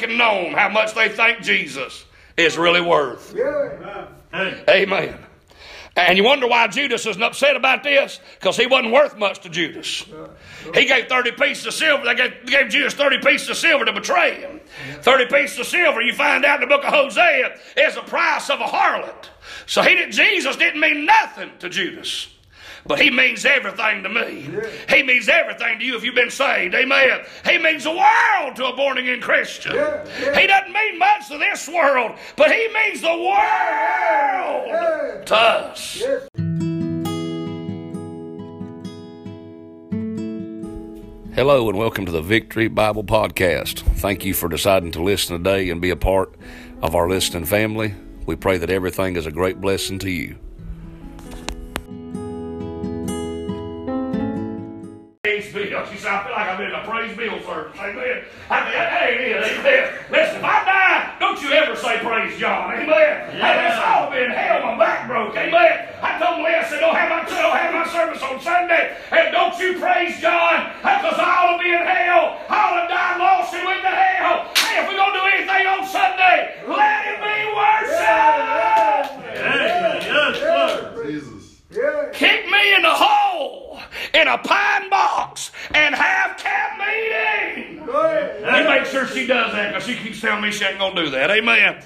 making known how much they think Jesus is really worth. Amen. And you wonder why Judas isn't upset about this? Because he wasn't worth much to Judas. He gave 30 pieces of silver. They gave, gave Judas 30 pieces of silver to betray him. 30 pieces of silver, you find out in the book of Hosea, is the price of a harlot. So he did, Jesus didn't mean nothing to Judas. But he means everything to me. He means everything to you if you've been saved. Amen. He means the world to a born again Christian. He doesn't mean much to this world, but he means the world to us. Hello and welcome to the Victory Bible Podcast. Thank you for deciding to listen today and be a part of our listening family. We pray that everything is a great blessing to you. Praise Bill. She said, I feel like I've been in a praise Bill service. Amen. I mean, that ain't it. Amen. Listen, if I die, don't you ever say praise John. Amen. Yeah. Hey, let's all be in hell. My back broke. Amen. I told Leah, I said, don't have my, don't have my service on Sunday. And don't you praise John, because I'll be in hell. I'll have died lost and went to hell. Hey, if we're going to do anything on Sunday, let it be worship. Yes, sir. Jesus. Kick me in the hole in a pine box and have camp meeting. You make sure she does that because she keeps telling me she ain't going to do that. Amen.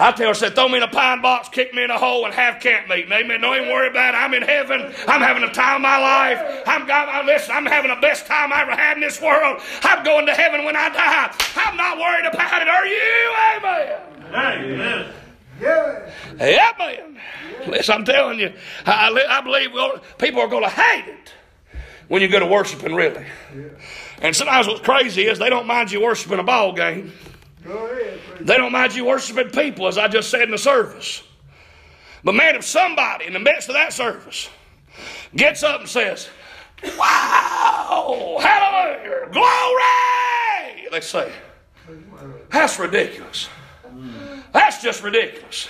I tell her, said, throw me in a pine box, kick me in a hole, and have camp meeting. Amen. Don't even worry about it. I'm in heaven. I'm having the time of my life. I'm God. I- Listen, I'm having the best time I ever had in this world. I'm going to heaven when I die. I'm not worried about it. Are you? Amen. Amen. yes. Amen. Listen, I'm telling you, I, I believe people are going to hate it when you go to worshiping, really. And sometimes what's crazy is they don't mind you worshiping a ball game. Ahead. They don't mind you worshiping people, as I just said in the service. But man, if somebody in the midst of that service gets up and says, Wow, hallelujah, glory, they say, That's ridiculous. That's just ridiculous.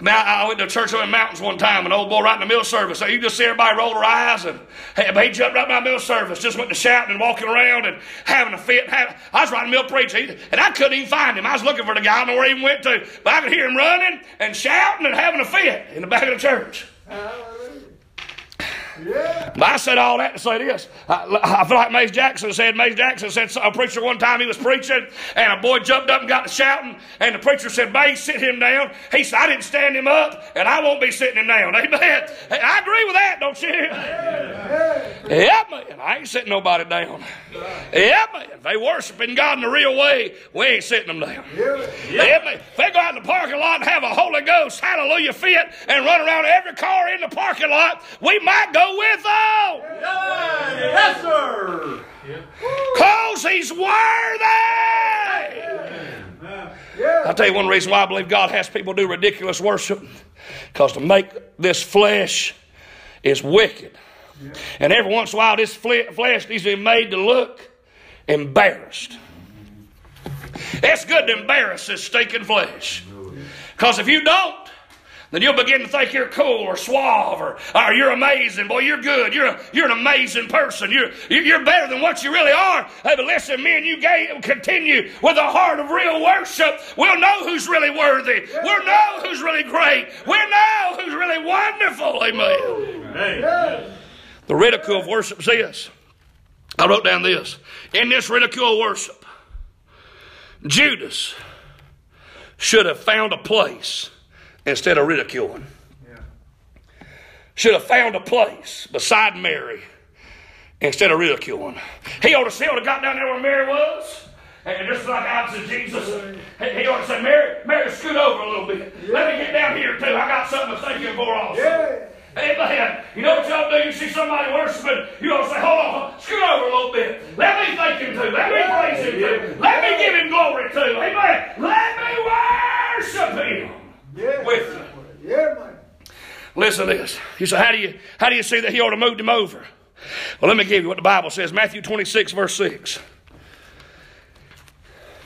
I mean, I, I went to a church over in the mountains one time, an old boy right in the middle service. So you just see everybody roll their eyes, and hey, he jumped right in my middle service, just went to shouting and walking around and having a fit. Have, I was right in the middle preaching, and I couldn't even find him. I was looking for the guy, I don't know where he went to, but I could hear him running and shouting and having a fit in the back of the church. Hallelujah. Yeah. But I said all that to say this. I, I feel like Mace Jackson said. Mace Jackson said a preacher one time he was preaching, and a boy jumped up and got to shouting, and the preacher said, "Mace, sit him down." He said, "I didn't stand him up, and I won't be sitting him down." Amen. I agree with that, don't you? Yeah, man. I ain't sitting nobody down. Yeah, man. If they worshiping God in the real way, we ain't sitting them down. Yeah. Yeah, man. If they go out in the parking lot and have a Holy Ghost hallelujah fit and run around every car in the parking lot, we might go with them. Yes, sir. Because he's worthy. I'll tell you one reason why I believe God has people do ridiculous worship. Because to make this flesh is wicked. And every once in a while, this flesh needs to be made to look embarrassed. It's good to embarrass this stinking flesh. Oh, because if you don't, then you'll begin to think you're cool or suave or, or you're amazing. Boy, you're good. You're, a, you're an amazing person. You're, you- you're better than what you really are. Hey, but listen, me and you ga- continue with a heart of real worship. We'll know who's really worthy. We'll know who's really great. We'll know who's really wonderful. Amen. Yes. The ridicule of worship is this. I wrote down this. In this ridicule of worship, Judas should have found a place instead of ridiculing. Yeah. Should have found a place beside Mary instead of ridiculing. He ought to, ought to got down there where Mary was. And just like I said, Jesus, he ought to say, Mary, Mary, scoot over a little bit. Let me get down here too. I got something to thank you for also. Yeah. Amen. You know what y'all do? You see somebody worshiping, you ought to say, hold on, scoot over a little bit. Let me thank him too. Let me praise him too. Let me give him glory too. Amen. Let me worship him Yeah. with you. Yeah, man. Listen to this. You say, how do you how do you see that he ought to moved him over? Well, let me give you what the Bible says. Matthew 26, verse 6.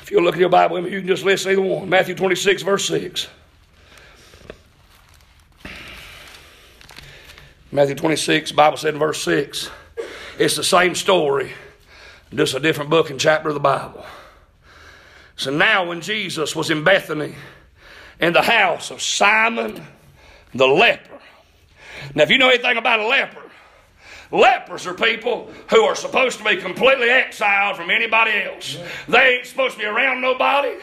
If you'll look at your Bible, you can just listen to either one. Matthew 26, verse 6. Matthew 26, Bible said in verse 6. It's the same story, just a different book and chapter of the Bible. So now, when Jesus was in Bethany, in the house of Simon the leper. Now, if you know anything about a leper, lepers are people who are supposed to be completely exiled from anybody else. They ain't supposed to be around nobody.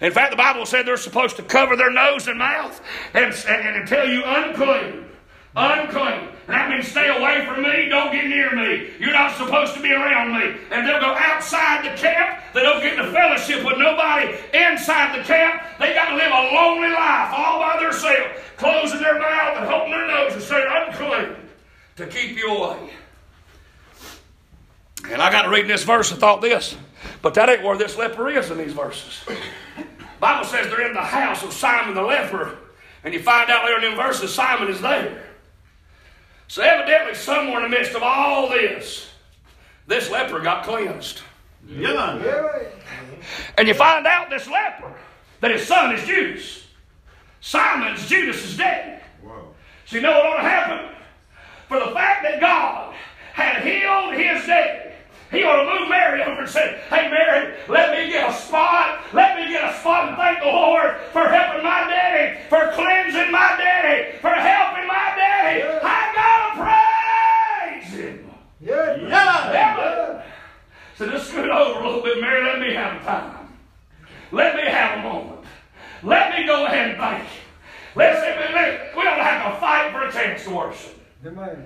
In fact, the Bible said they're supposed to cover their nose and mouth and, and, and tell you unclean. Unclean. Stay away from me, don't get near me. You're not supposed to be around me. And they'll go outside the camp. They don't get into fellowship with nobody inside the camp. They got to live a lonely life all by themselves, closing their mouth and holding their nose and saying unclean to keep you away. And I got to read this verse and thought this, but that ain't where this leper is in these verses. Bible says they're in the house of Simon the leper, and you find out later in them verses Simon is there. So evidently, somewhere in the midst of all this, this leper got cleansed. Yeah. And you find out this leper that his son is Judas. Simon's Judas' daddy. Wow. So you know what ought to happen? For the fact that God had healed his daddy, he ought to move Mary over and say, Hey Mary, let me get a spot. Let me get a spot and thank the Lord for helping my daddy, for cleansing my daddy, for helping my daddy. I scoot over a little bit, Mary. Let me have a time. Let me have a moment. Let me go ahead and thank you. Let's say we don't have to fight for a chance to worship. Somebody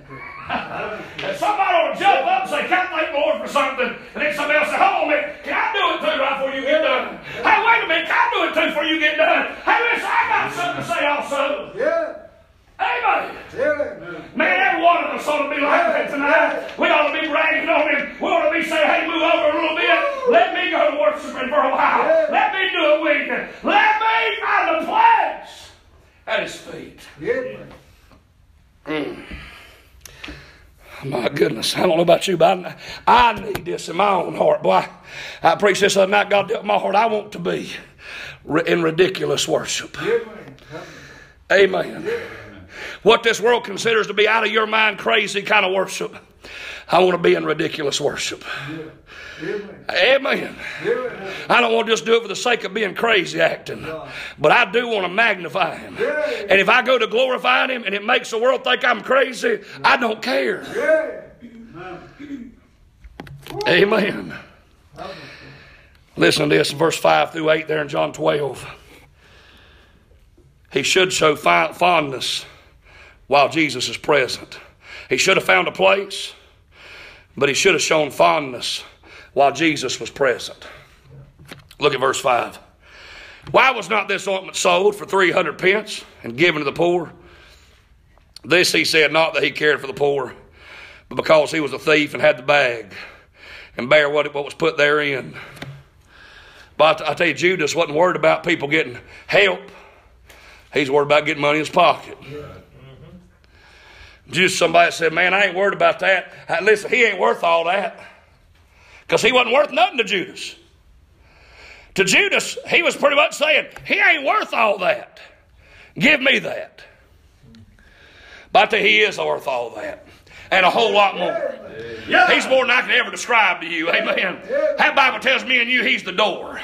to jump up and say, Can I thank the Lord for something? And then somebody else say, Hold on a minute, can I do it too right before you get done? Hey, wait a minute, can I do it too before you get done? Hey, listen, I got something to say also. Yeah. Amen. Yeah. Man, every one of us ought to be like that tonight. We ought to be bragging on him. We ought to be saying, hey, move over a little bit. Let me go to worshiping for a while. Let me do a week. Let me find a place at his feet. Yeah. Hmm. My goodness, I don't know about you, but I, I need this in my own heart. Boy, I preached this other night. God dealt my heart. I want to be in ridiculous worship. Amen. What this world considers to be out of your mind, crazy kind of worship, I want to be in ridiculous worship. Amen. I don't want to just do it for the sake of being crazy acting, but I do want to magnify Him. And if I go to glorifying Him and it makes the world think I'm crazy, I don't care. Amen. Listen to this, verse 5 through 8 there in John 12. He should show fondness while Jesus is present. He should have found a place, but he should have shown fondness while Jesus was present. Look at verse 5. Why was not this ointment sold for 300 pence and given to the poor? This he said, not that he cared for the poor, but because he was a thief and had the bag and bear what, what was put therein. But I tell you, Judas wasn't worried about people getting help. He's worried about getting money in his pocket. Just somebody said, Man, I ain't worried about that. Listen, he ain't worth all that. Because he wasn't worth nothing to Judas. To Judas, he was pretty much saying, He ain't worth all that. Give me that. But I he is worth all that. And a whole lot more. He's more than I can ever describe to you. Amen. That Bible tells me and you he's the door.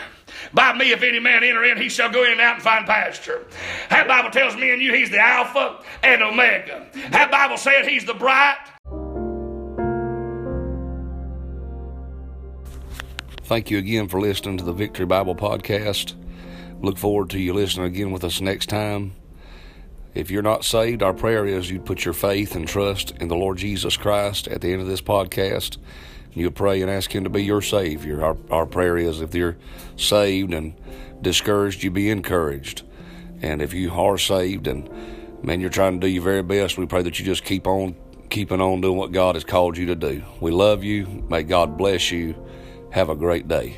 By me, if any man enter in, he shall go in and out and find pasture. That Bible tells me and you he's the Alpha and Omega. That Bible said he's the bright. Thank you again for listening to the Victory Bible Podcast. Look forward to you listening again with us next time. If you're not saved, our prayer is you'd put your faith and trust in the Lord Jesus Christ at the end of this podcast. You pray and ask Him to be your Savior. Our, our prayer is if you're saved and discouraged, you be encouraged. And if you are saved and man, you're trying to do your very best, we pray that you just keep on keeping on doing what God has called you to do. We love you. May God bless you. Have a great day.